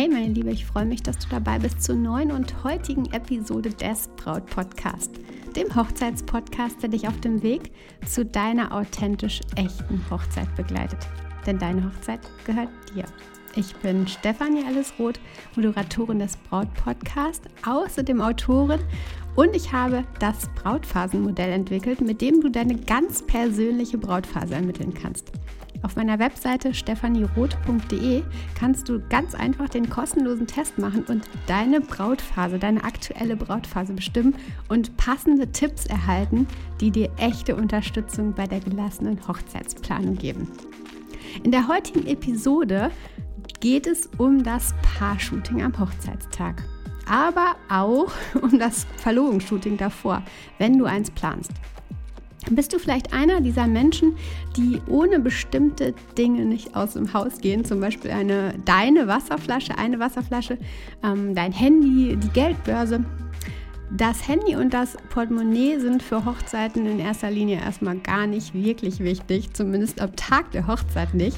Hey meine Liebe, ich freue mich, dass du dabei bist zur neuen und heutigen Episode des Braut Podcast, dem Hochzeitspodcast, der dich auf dem Weg zu deiner authentisch echten Hochzeit begleitet. Denn deine Hochzeit gehört dir. Ich bin Stefanie Allesroth, Moderatorin des Braut Podcast, außerdem Autorin und ich habe das Brautphasenmodell entwickelt, mit dem du deine ganz persönliche Brautphase ermitteln kannst. Auf meiner Webseite stefanieroth.de kannst du ganz einfach den kostenlosen Test machen und deine Brautphase, deine aktuelle Brautphase bestimmen und passende Tipps erhalten, die dir echte Unterstützung bei der gelassenen Hochzeitsplanung geben. In der heutigen Episode geht es um das Paar-Shooting am Hochzeitstag, aber auch um das Verlobungsshooting davor, wenn du eins planst. Bist du vielleicht einer dieser Menschen, die ohne bestimmte Dinge nicht aus dem Haus gehen? Zum Beispiel eine deine Wasserflasche, eine Wasserflasche, ähm, dein Handy, die Geldbörse. Das Handy und das Portemonnaie sind für Hochzeiten in erster Linie erstmal gar nicht wirklich wichtig, zumindest am Tag der Hochzeit nicht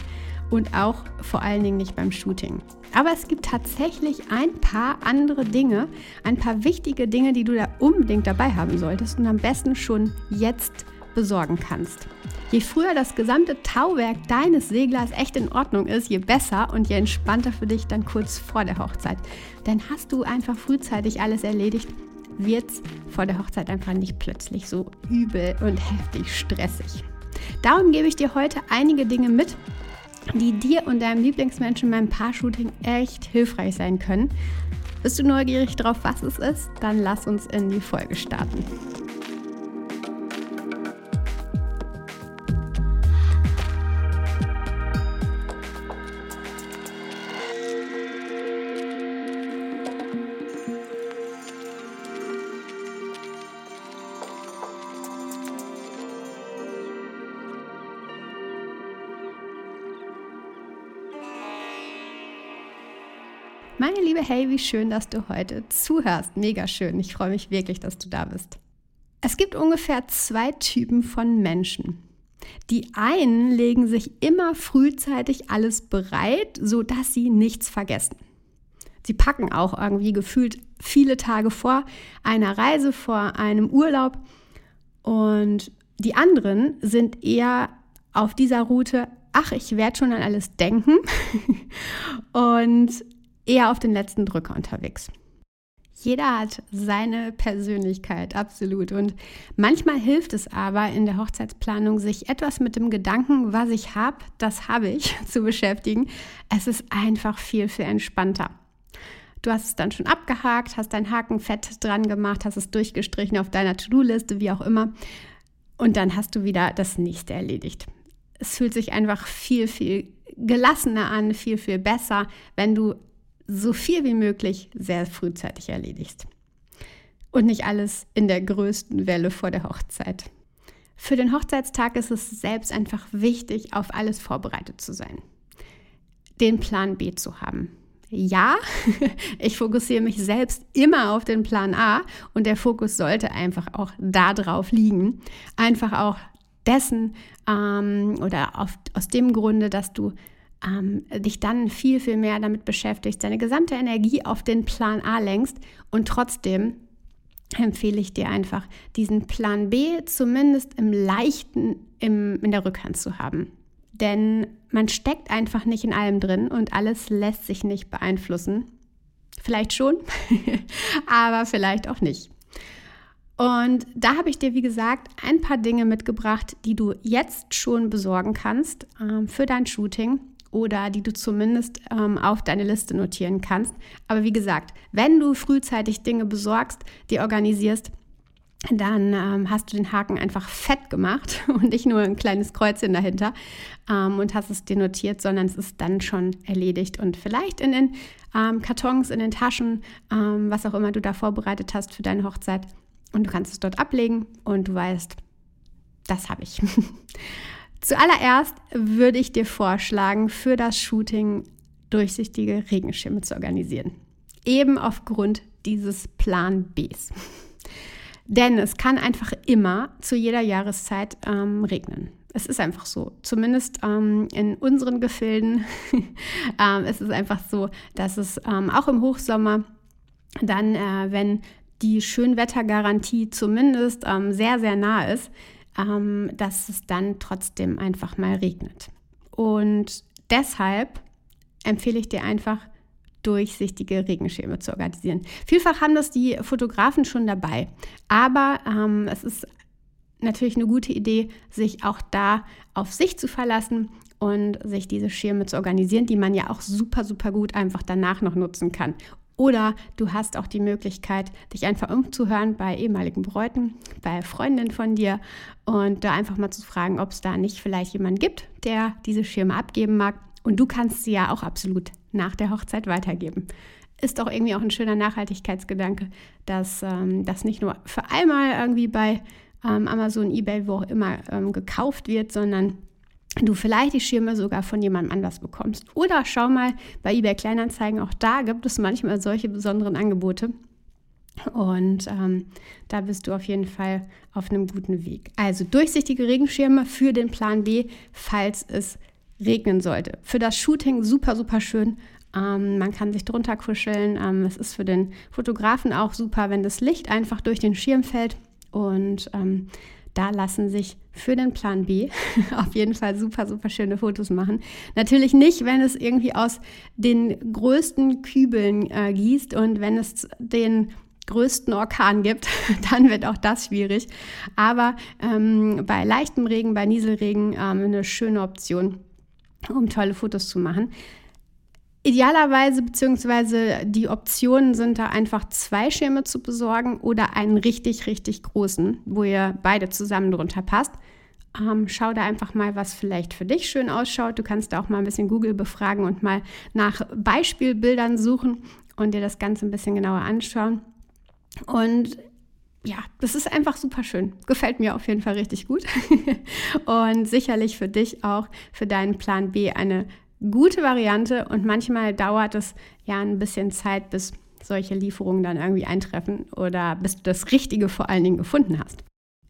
und auch vor allen Dingen nicht beim Shooting. Aber es gibt tatsächlich ein paar andere Dinge, ein paar wichtige Dinge, die du da unbedingt dabei haben solltest und am besten schon jetzt besorgen kannst. Je früher das gesamte Tauwerk deines Seglers echt in Ordnung ist, je besser und je entspannter für dich dann kurz vor der Hochzeit. Denn hast du einfach frühzeitig alles erledigt, wird es vor der Hochzeit einfach nicht plötzlich so übel und heftig stressig. Darum gebe ich dir heute einige Dinge mit, die dir und deinem Lieblingsmenschen beim Paar-Shooting echt hilfreich sein können. Bist du neugierig drauf, was es ist? Dann lass uns in die Folge starten. Hey, wie schön, dass du heute zuhörst. Mega schön. Ich freue mich wirklich, dass du da bist. Es gibt ungefähr zwei Typen von Menschen. Die einen legen sich immer frühzeitig alles bereit, sodass sie nichts vergessen. Sie packen auch irgendwie gefühlt viele Tage vor einer Reise, vor einem Urlaub. Und die anderen sind eher auf dieser Route, ach, ich werde schon an alles denken und eher auf den letzten Drücker unterwegs. Jeder hat seine Persönlichkeit, absolut. Und manchmal hilft es aber in der Hochzeitsplanung, sich etwas mit dem Gedanken, was ich habe, das habe ich, zu beschäftigen. Es ist einfach viel, viel entspannter. Du hast es dann schon abgehakt, hast deinen Haken fett dran gemacht, hast es durchgestrichen auf deiner To-Do-Liste, wie auch immer. Und dann hast du wieder das nächste erledigt. Es fühlt sich einfach viel, viel gelassener an, viel, viel besser, wenn du so viel wie möglich sehr frühzeitig erledigst. Und nicht alles in der größten Welle vor der Hochzeit. Für den Hochzeitstag ist es selbst einfach wichtig, auf alles vorbereitet zu sein. Den Plan B zu haben. Ja, ich fokussiere mich selbst immer auf den Plan A und der Fokus sollte einfach auch darauf liegen. Einfach auch dessen ähm, oder auf, aus dem Grunde, dass du ähm, dich dann viel, viel mehr damit beschäftigst, deine gesamte Energie auf den Plan A lenkst und trotzdem empfehle ich dir einfach, diesen Plan B zumindest im leichten im, in der Rückhand zu haben. Denn man steckt einfach nicht in allem drin und alles lässt sich nicht beeinflussen. Vielleicht schon, aber vielleicht auch nicht. Und da habe ich dir, wie gesagt, ein paar Dinge mitgebracht, die du jetzt schon besorgen kannst ähm, für dein Shooting oder die du zumindest ähm, auf deine Liste notieren kannst. Aber wie gesagt, wenn du frühzeitig Dinge besorgst, die organisierst, dann ähm, hast du den Haken einfach fett gemacht und nicht nur ein kleines Kreuzchen dahinter ähm, und hast es dir notiert, sondern es ist dann schon erledigt und vielleicht in den ähm, Kartons, in den Taschen, ähm, was auch immer du da vorbereitet hast für deine Hochzeit. Und du kannst es dort ablegen und du weißt, das habe ich. Zuallererst würde ich dir vorschlagen, für das Shooting durchsichtige Regenschirme zu organisieren. Eben aufgrund dieses Plan Bs. Denn es kann einfach immer zu jeder Jahreszeit ähm, regnen. Es ist einfach so. Zumindest ähm, in unseren Gefilden ähm, ist es einfach so, dass es ähm, auch im Hochsommer dann, äh, wenn die Schönwettergarantie zumindest ähm, sehr, sehr nah ist, ähm, dass es dann trotzdem einfach mal regnet. Und deshalb empfehle ich dir einfach, durchsichtige Regenschirme zu organisieren. Vielfach haben das die Fotografen schon dabei, aber ähm, es ist natürlich eine gute Idee, sich auch da auf sich zu verlassen und sich diese Schirme zu organisieren, die man ja auch super, super gut einfach danach noch nutzen kann. Oder du hast auch die Möglichkeit, dich einfach umzuhören bei ehemaligen Bräuten, bei Freundinnen von dir und da einfach mal zu fragen, ob es da nicht vielleicht jemanden gibt, der diese Schirme abgeben mag. Und du kannst sie ja auch absolut nach der Hochzeit weitergeben. Ist auch irgendwie auch ein schöner Nachhaltigkeitsgedanke, dass ähm, das nicht nur für einmal irgendwie bei ähm, Amazon, eBay, wo auch immer ähm, gekauft wird, sondern du vielleicht die Schirme sogar von jemandem anders bekommst. Oder schau mal bei eBay Kleinanzeigen, auch da gibt es manchmal solche besonderen Angebote. Und ähm, da bist du auf jeden Fall auf einem guten Weg. Also durchsichtige Regenschirme für den Plan B, falls es regnen sollte. Für das Shooting super, super schön. Ähm, man kann sich drunter kuscheln. Ähm, es ist für den Fotografen auch super, wenn das Licht einfach durch den Schirm fällt. Und ähm, da lassen sich für den Plan B auf jeden Fall super, super schöne Fotos machen. Natürlich nicht, wenn es irgendwie aus den größten Kübeln äh, gießt und wenn es den größten Orkan gibt, dann wird auch das schwierig. Aber ähm, bei leichtem Regen, bei Nieselregen ähm, eine schöne Option, um tolle Fotos zu machen. Idealerweise, beziehungsweise die Optionen sind da einfach zwei Schirme zu besorgen oder einen richtig, richtig großen, wo ihr beide zusammen drunter passt. Ähm, schau da einfach mal, was vielleicht für dich schön ausschaut. Du kannst da auch mal ein bisschen Google befragen und mal nach Beispielbildern suchen und dir das Ganze ein bisschen genauer anschauen. Und ja, das ist einfach super schön. Gefällt mir auf jeden Fall richtig gut. und sicherlich für dich auch, für deinen Plan B eine gute Variante und manchmal dauert es ja ein bisschen Zeit, bis solche Lieferungen dann irgendwie eintreffen oder bis du das Richtige vor allen Dingen gefunden hast.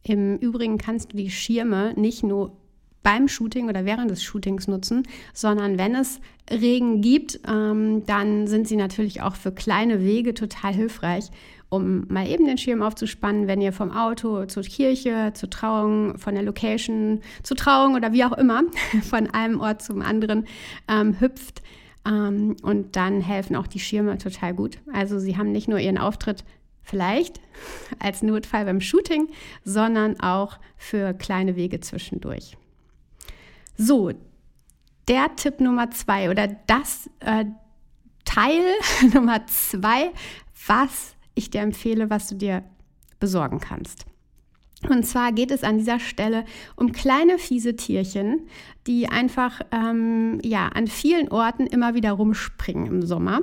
Im Übrigen kannst du die Schirme nicht nur beim Shooting oder während des Shootings nutzen, sondern wenn es Regen gibt, ähm, dann sind sie natürlich auch für kleine Wege total hilfreich um mal eben den Schirm aufzuspannen, wenn ihr vom Auto zur Kirche, zur Trauung, von der Location zur Trauung oder wie auch immer, von einem Ort zum anderen ähm, hüpft. Ähm, und dann helfen auch die Schirme total gut. Also sie haben nicht nur ihren Auftritt vielleicht als Notfall beim Shooting, sondern auch für kleine Wege zwischendurch. So, der Tipp Nummer zwei oder das äh, Teil Nummer zwei, was ich dir empfehle, was du dir besorgen kannst. Und zwar geht es an dieser Stelle um kleine fiese Tierchen, die einfach ähm, ja, an vielen Orten immer wieder rumspringen im Sommer.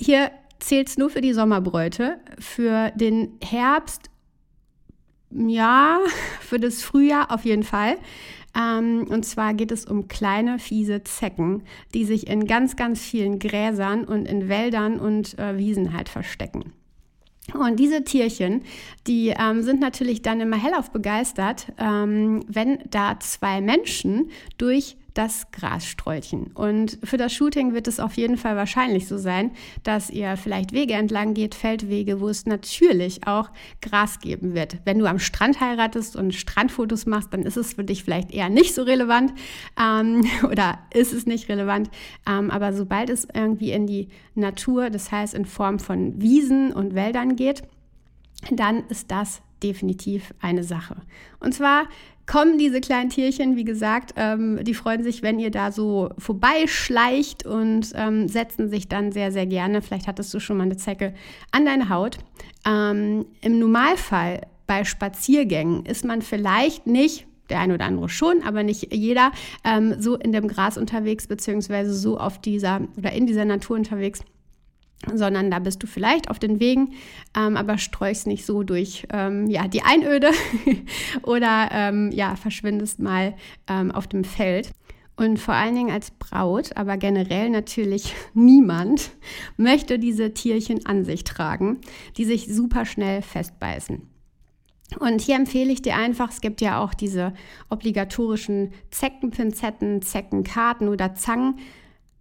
Hier zählt es nur für die Sommerbräute. Für den Herbst, ja, für das Frühjahr auf jeden Fall. Ähm, und zwar geht es um kleine, fiese Zecken, die sich in ganz, ganz vielen Gräsern und in Wäldern und äh, Wiesen halt verstecken. Und diese Tierchen, die ähm, sind natürlich dann immer hellauf begeistert, ähm, wenn da zwei Menschen durch das Grassträuchchen. Und für das Shooting wird es auf jeden Fall wahrscheinlich so sein, dass ihr vielleicht Wege entlang geht, Feldwege, wo es natürlich auch Gras geben wird. Wenn du am Strand heiratest und Strandfotos machst, dann ist es für dich vielleicht eher nicht so relevant ähm, oder ist es nicht relevant. Ähm, aber sobald es irgendwie in die Natur, das heißt in Form von Wiesen und Wäldern geht, dann ist das definitiv eine Sache. Und zwar kommen diese kleinen Tierchen, wie gesagt, ähm, die freuen sich, wenn ihr da so vorbeischleicht und ähm, setzen sich dann sehr, sehr gerne. Vielleicht hattest du schon mal eine Zecke an deine Haut. Ähm, Im Normalfall bei Spaziergängen ist man vielleicht nicht der eine oder andere schon, aber nicht jeder ähm, so in dem Gras unterwegs, beziehungsweise so auf dieser oder in dieser Natur unterwegs, sondern da bist du vielleicht auf den Wegen, ähm, aber streust nicht so durch ähm, ja, die Einöde oder ähm, ja, verschwindest mal ähm, auf dem Feld. Und vor allen Dingen als Braut, aber generell natürlich niemand, möchte diese Tierchen an sich tragen, die sich super schnell festbeißen. Und hier empfehle ich dir einfach, es gibt ja auch diese obligatorischen Zeckenpinzetten, Zeckenkarten oder Zangen,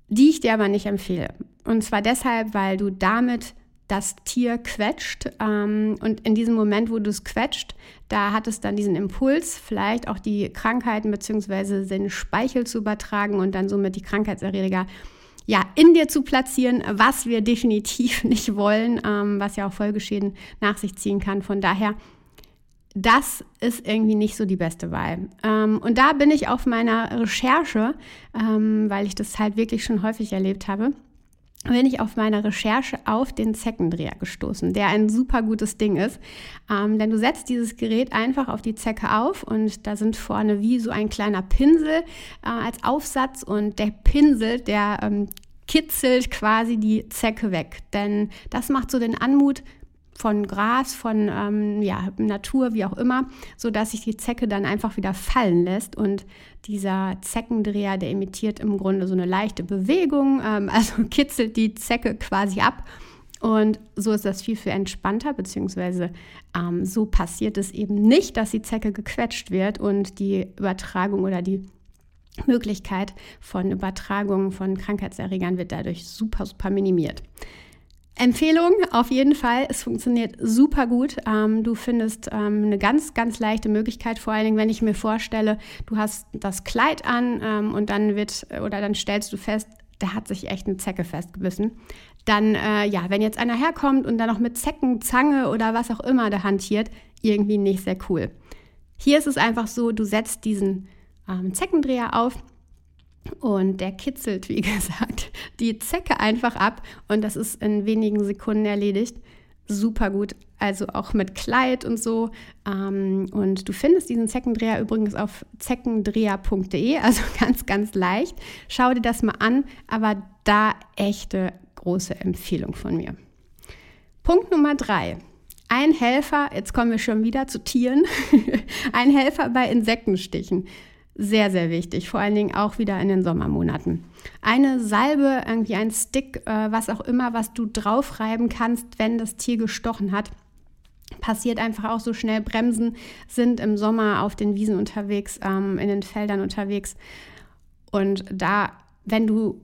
die ich dir aber nicht empfehle. Und zwar deshalb, weil du damit das Tier quetscht. Ähm, und in diesem Moment, wo du es quetscht, da hat es dann diesen Impuls, vielleicht auch die Krankheiten bzw. den Speichel zu übertragen und dann somit die Krankheitserreger ja, in dir zu platzieren, was wir definitiv nicht wollen, ähm, was ja auch Folgeschäden nach sich ziehen kann. Von daher, das ist irgendwie nicht so die beste Wahl. Ähm, und da bin ich auf meiner Recherche, ähm, weil ich das halt wirklich schon häufig erlebt habe, bin ich auf meiner Recherche auf den Zeckendreher gestoßen, der ein super gutes Ding ist. Ähm, denn du setzt dieses Gerät einfach auf die Zecke auf und da sind vorne wie so ein kleiner Pinsel äh, als Aufsatz und der Pinsel, der ähm, kitzelt quasi die Zecke weg. Denn das macht so den Anmut, von Gras, von ähm, ja, Natur, wie auch immer, so dass sich die Zecke dann einfach wieder fallen lässt und dieser Zeckendreher, der imitiert im Grunde so eine leichte Bewegung, ähm, also kitzelt die Zecke quasi ab und so ist das viel, viel entspannter, beziehungsweise ähm, so passiert es eben nicht, dass die Zecke gequetscht wird und die Übertragung oder die Möglichkeit von Übertragung von Krankheitserregern wird dadurch super, super minimiert. Empfehlung auf jeden Fall. Es funktioniert super gut. Ähm, du findest ähm, eine ganz, ganz leichte Möglichkeit, vor allen Dingen, wenn ich mir vorstelle, du hast das Kleid an ähm, und dann wird oder dann stellst du fest, da hat sich echt eine Zecke festgebissen. Dann, äh, ja, wenn jetzt einer herkommt und dann noch mit Zecken, Zange oder was auch immer da hantiert, irgendwie nicht sehr cool. Hier ist es einfach so, du setzt diesen ähm, Zeckendreher auf und der kitzelt, wie gesagt, die Zecke einfach ab und das ist in wenigen Sekunden erledigt. Super gut, also auch mit Kleid und so. Ähm, und du findest diesen Zeckendreher übrigens auf zeckendreher.de, also ganz, ganz leicht. Schau dir das mal an, aber da echte große Empfehlung von mir. Punkt Nummer drei. Ein Helfer, jetzt kommen wir schon wieder zu Tieren, ein Helfer bei Insektenstichen. Sehr, sehr wichtig, vor allen Dingen auch wieder in den Sommermonaten. Eine Salbe, irgendwie ein Stick, äh, was auch immer, was du draufreiben kannst, wenn das Tier gestochen hat. Passiert einfach auch so schnell. Bremsen sind im Sommer auf den Wiesen unterwegs, ähm, in den Feldern unterwegs. Und da, wenn du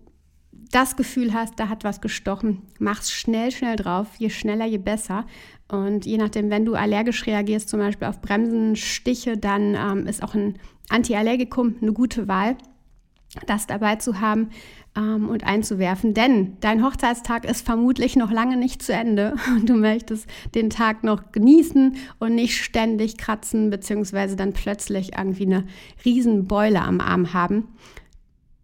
das Gefühl hast, da hat was gestochen, mach's schnell, schnell drauf. Je schneller, je besser. Und je nachdem, wenn du allergisch reagierst, zum Beispiel auf Bremsen, Stiche, dann ähm, ist auch ein Antiallergikum eine gute Wahl, das dabei zu haben ähm, und einzuwerfen. Denn dein Hochzeitstag ist vermutlich noch lange nicht zu Ende und du möchtest den Tag noch genießen und nicht ständig kratzen, beziehungsweise dann plötzlich irgendwie eine Riesenbeule am Arm haben.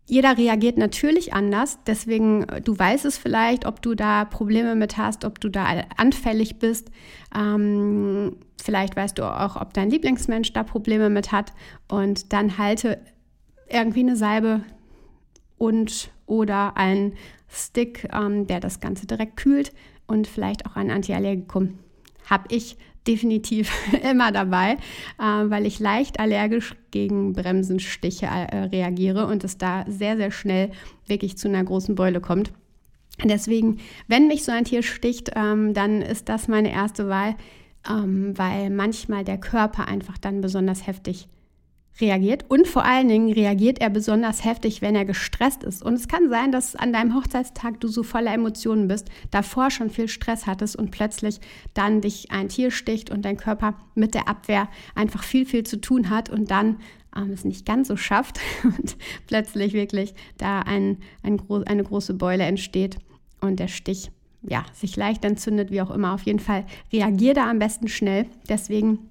Jeder reagiert natürlich anders, deswegen, äh, du weißt es vielleicht, ob du da Probleme mit hast, ob du da anfällig bist. Ähm, vielleicht weißt du auch, ob dein Lieblingsmensch da Probleme mit hat. Und dann halte irgendwie eine Salbe und oder ein Stick, ähm, der das Ganze direkt kühlt und vielleicht auch ein Antiallergikum. Habe ich definitiv immer dabei, äh, weil ich leicht allergisch gegen Bremsenstiche äh, reagiere und es da sehr, sehr schnell wirklich zu einer großen Beule kommt. Deswegen, wenn mich so ein Tier sticht, ähm, dann ist das meine erste Wahl, ähm, weil manchmal der Körper einfach dann besonders heftig reagiert und vor allen Dingen reagiert er besonders heftig, wenn er gestresst ist. Und es kann sein, dass an deinem Hochzeitstag du so voller Emotionen bist, davor schon viel Stress hattest und plötzlich dann dich ein Tier sticht und dein Körper mit der Abwehr einfach viel, viel zu tun hat und dann ähm, es nicht ganz so schafft und plötzlich wirklich da ein, ein gro eine große Beule entsteht und der Stich ja, sich leicht entzündet, wie auch immer. Auf jeden Fall reagier da am besten schnell. Deswegen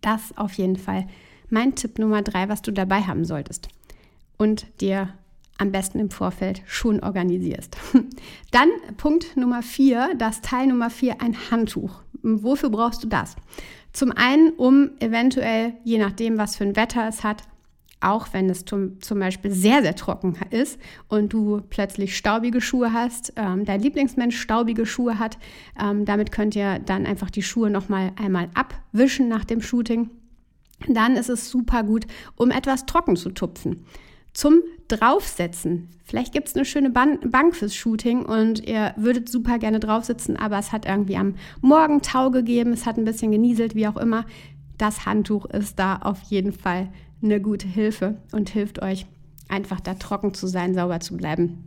das auf jeden Fall mein Tipp Nummer drei, was du dabei haben solltest und dir am besten im Vorfeld schon organisierst. Dann Punkt Nummer vier, das Teil Nummer vier, ein Handtuch. Wofür brauchst du das? Zum einen, um eventuell, je nachdem, was für ein Wetter es hat, auch wenn es zum, Beispiel sehr, sehr trocken ist und du plötzlich staubige Schuhe hast, ähm, dein Lieblingsmensch staubige Schuhe hat, ähm, damit könnt ihr dann einfach die Schuhe nochmal einmal abwischen nach dem Shooting dann ist es super gut, um etwas trocken zu tupfen. Zum Draufsetzen. Vielleicht gibt es eine schöne Bank fürs Shooting und ihr würdet super gerne draufsitzen, aber es hat irgendwie am Morgen Tau gegeben, es hat ein bisschen genieselt, wie auch immer. Das Handtuch ist da auf jeden Fall eine gute Hilfe und hilft euch einfach da trocken zu sein, sauber zu bleiben.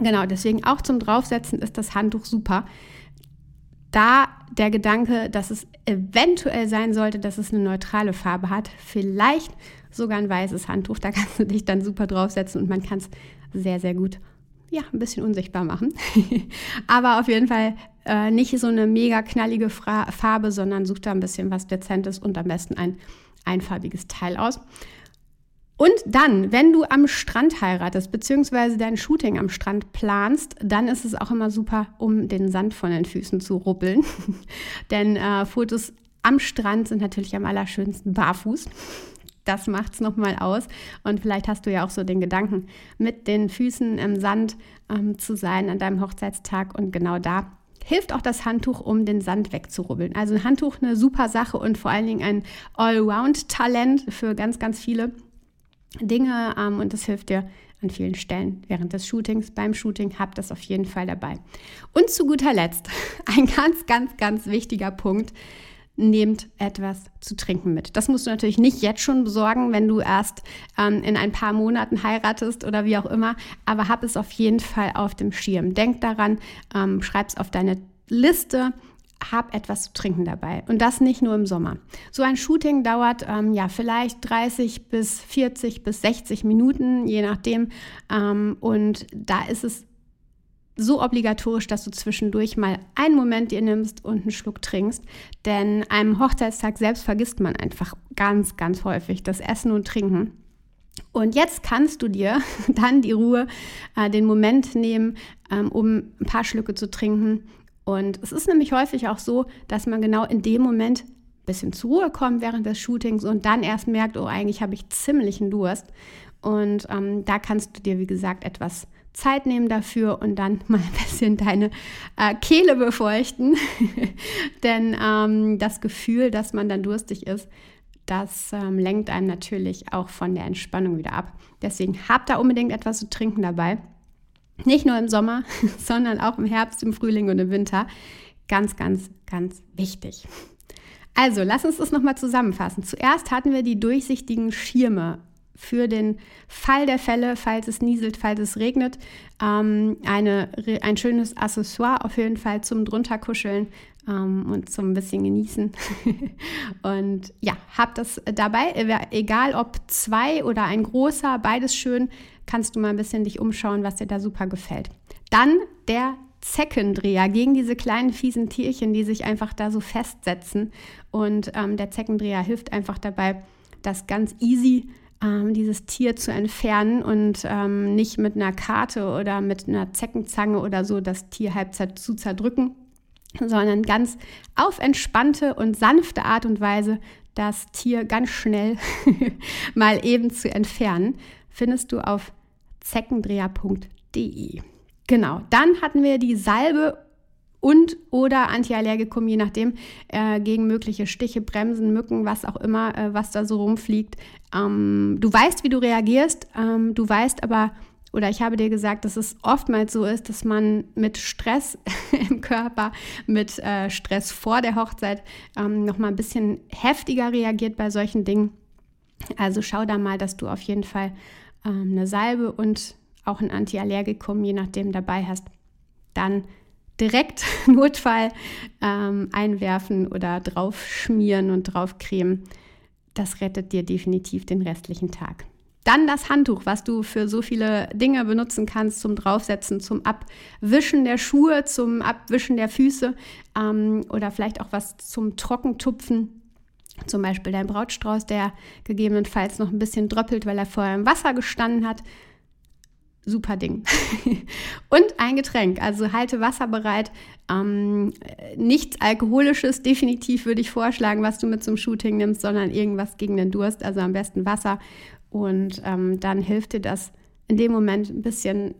Genau, deswegen auch zum Draufsetzen ist das Handtuch super. Da der Gedanke, dass es eventuell sein sollte, dass es eine neutrale Farbe hat, vielleicht sogar ein weißes Handtuch, da kannst du dich dann super draufsetzen und man kann es sehr, sehr gut ja, ein bisschen unsichtbar machen. Aber auf jeden Fall äh, nicht so eine mega knallige Fra Farbe, sondern such da ein bisschen was Dezentes und am besten ein einfarbiges Teil aus. Und dann, wenn du am Strand heiratest, beziehungsweise dein Shooting am Strand planst, dann ist es auch immer super, um den Sand von den Füßen zu ruppeln. Denn äh, Fotos am Strand sind natürlich am allerschönsten barfuß. Das macht es nochmal aus. Und vielleicht hast du ja auch so den Gedanken, mit den Füßen im Sand ähm, zu sein an deinem Hochzeitstag. Und genau da hilft auch das Handtuch, um den Sand wegzurubbeln. Also ein Handtuch eine super Sache und vor allen Dingen ein Allround-Talent für ganz, ganz viele Dinge ähm, und das hilft dir an vielen Stellen während des Shootings. Beim Shooting habt das auf jeden Fall dabei. Und zu guter Letzt, ein ganz, ganz, ganz wichtiger Punkt. Nehmt etwas zu trinken mit. Das musst du natürlich nicht jetzt schon besorgen, wenn du erst ähm, in ein paar Monaten heiratest oder wie auch immer, aber hab es auf jeden Fall auf dem Schirm. Denk daran, ähm, schreib es auf deine Liste hab etwas zu trinken dabei. Und das nicht nur im Sommer. So ein Shooting dauert ähm, ja vielleicht 30 bis 40 bis 60 Minuten, je nachdem. Ähm, und da ist es so obligatorisch, dass du zwischendurch mal einen Moment dir nimmst und einen Schluck trinkst. Denn einem Hochzeitstag selbst vergisst man einfach ganz, ganz häufig das Essen und Trinken. Und jetzt kannst du dir dann die Ruhe, äh, den Moment nehmen, ähm, um ein paar Schlücke zu trinken und es ist nämlich häufig auch so, dass man genau in dem Moment ein bisschen zur Ruhe kommt während des Shootings und dann erst merkt, oh, eigentlich habe ich ziemlichen Durst. Und ähm, da kannst du dir, wie gesagt, etwas Zeit nehmen dafür und dann mal ein bisschen deine äh, Kehle befeuchten. Denn ähm, das Gefühl, dass man dann durstig ist, das ähm, lenkt einem natürlich auch von der Entspannung wieder ab. Deswegen habt da unbedingt etwas zu trinken dabei. Nicht nur im Sommer, sondern auch im Herbst, im Frühling und im Winter. Ganz, ganz, ganz wichtig. Also, lass uns das nochmal zusammenfassen. Zuerst hatten wir die durchsichtigen Schirme für den Fall der Fälle, falls es nieselt, falls es regnet. Ähm, eine, ein schönes Accessoire auf jeden Fall zum drunterkuscheln ähm, und zum bisschen genießen. und ja, habt das dabei, egal ob zwei oder ein großer, beides schön kannst du mal ein bisschen dich umschauen, was dir da super gefällt. Dann der Zeckendreher gegen diese kleinen fiesen Tierchen, die sich einfach da so festsetzen. Und ähm, der Zeckendreher hilft einfach dabei, das ganz easy ähm, dieses Tier zu entfernen und ähm, nicht mit einer Karte oder mit einer Zeckenzange oder so das Tier halb zu zerdrücken, sondern ganz auf entspannte und sanfte Art und Weise das Tier ganz schnell mal eben zu entfernen, findest du auf zeckendreher.de. Genau, dann hatten wir die Salbe und oder Antiallergikum, je nachdem, äh, gegen mögliche Stiche, Bremsen, Mücken, was auch immer, äh, was da so rumfliegt. Ähm, du weißt, wie du reagierst, ähm, du weißt aber, oder ich habe dir gesagt, dass es oftmals so ist, dass man mit Stress im Körper, mit äh, Stress vor der Hochzeit ähm, nochmal ein bisschen heftiger reagiert bei solchen Dingen. Also schau da mal, dass du auf jeden Fall ähm, eine Salbe und auch ein Antiallergikum, je nachdem, dabei hast, dann direkt Notfall ähm, einwerfen oder drauf schmieren und drauf cremen. Das rettet dir definitiv den restlichen Tag. Dann das Handtuch, was du für so viele Dinge benutzen kannst, zum Draufsetzen, zum Abwischen der Schuhe, zum Abwischen der Füße ähm, oder vielleicht auch was zum Trockentupfen zum Beispiel dein Brautstrauß, der gegebenenfalls noch ein bisschen dröppelt, weil er vorher im Wasser gestanden hat. Super Ding. und ein Getränk, also halte Wasser bereit. Ähm, nichts Alkoholisches, definitiv würde ich vorschlagen, was du mit zum Shooting nimmst, sondern irgendwas gegen den Durst, also am besten Wasser. Und ähm, dann hilft dir das in dem Moment ein bisschen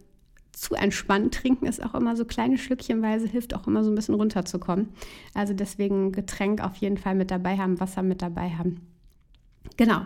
zu entspannt. Trinken ist auch immer so kleine Schlückchenweise, hilft auch immer so ein bisschen runterzukommen. Also deswegen Getränk auf jeden Fall mit dabei haben, Wasser mit dabei haben. Genau.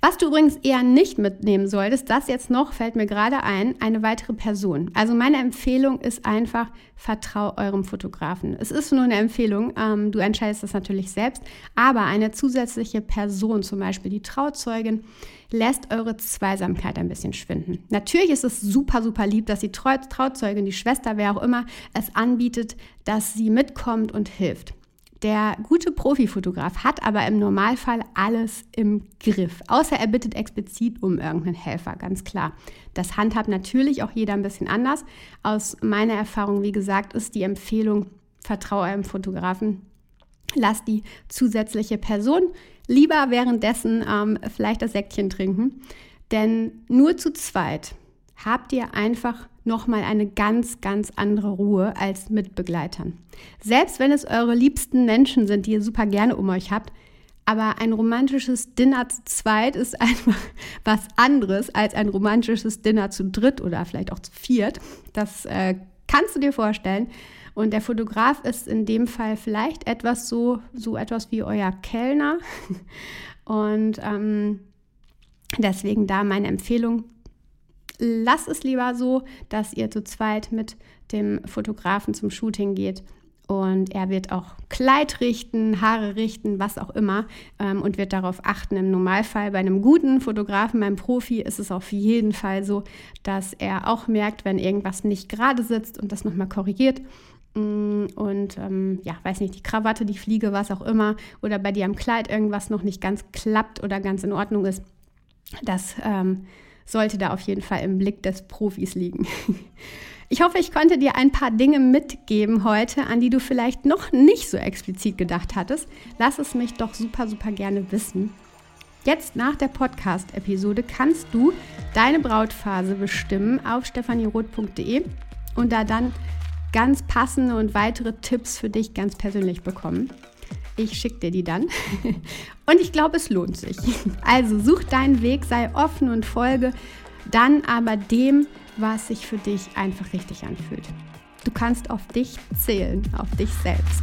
Was du übrigens eher nicht mitnehmen solltest, das jetzt noch fällt mir gerade ein, eine weitere Person. Also meine Empfehlung ist einfach, vertrau eurem Fotografen. Es ist nur eine Empfehlung, ähm, du entscheidest das natürlich selbst, aber eine zusätzliche Person, zum Beispiel die Trauzeugin, lässt eure Zweisamkeit ein bisschen schwinden. Natürlich ist es super, super lieb, dass die Trauzeugin, die Schwester, wer auch immer, es anbietet, dass sie mitkommt und hilft. Der gute Profifotograf hat aber im Normalfall alles im Griff, außer er bittet explizit um irgendeinen Helfer, ganz klar. Das handhabt natürlich auch jeder ein bisschen anders. Aus meiner Erfahrung, wie gesagt, ist die Empfehlung, vertraue einem Fotografen, lass die zusätzliche Person lieber währenddessen ähm, vielleicht das Säckchen trinken, denn nur zu zweit habt ihr einfach nochmal eine ganz, ganz andere Ruhe als mit Begleitern. Selbst wenn es eure liebsten Menschen sind, die ihr super gerne um euch habt, aber ein romantisches Dinner zu zweit ist einfach was anderes als ein romantisches Dinner zu dritt oder vielleicht auch zu viert. Das äh, kannst du dir vorstellen. Und der Fotograf ist in dem Fall vielleicht etwas so, so etwas wie euer Kellner. Und ähm, deswegen da meine Empfehlung, lasst es lieber so, dass ihr zu zweit mit dem Fotografen zum Shooting geht und er wird auch Kleid richten, Haare richten, was auch immer ähm, und wird darauf achten. Im Normalfall bei einem guten Fotografen, beim Profi, ist es auf jeden Fall so, dass er auch merkt, wenn irgendwas nicht gerade sitzt und das nochmal korrigiert. Mm, und ähm, ja, weiß nicht, die Krawatte, die Fliege, was auch immer, oder bei dir am Kleid irgendwas noch nicht ganz klappt oder ganz in Ordnung ist. Das ähm, sollte da auf jeden Fall im Blick des Profis liegen. Ich hoffe, ich konnte dir ein paar Dinge mitgeben heute, an die du vielleicht noch nicht so explizit gedacht hattest. Lass es mich doch super, super gerne wissen. Jetzt nach der Podcast-Episode kannst du deine Brautphase bestimmen auf stephanieroth.de und da dann ganz passende und weitere Tipps für dich ganz persönlich bekommen. Ich schicke dir die dann. Und ich glaube, es lohnt sich. Also such deinen Weg, sei offen und folge dann aber dem, was sich für dich einfach richtig anfühlt. Du kannst auf dich zählen, auf dich selbst.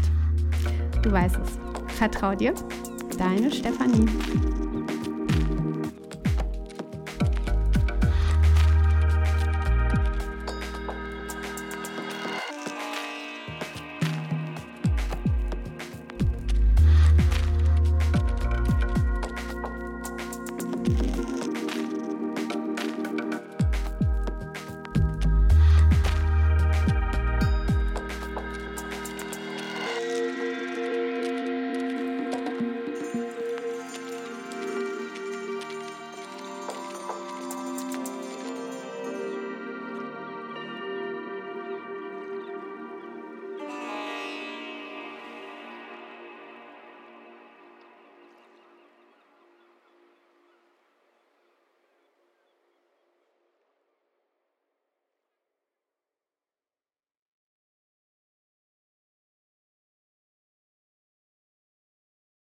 Du weißt es. Vertrau dir. Deine Stefanie.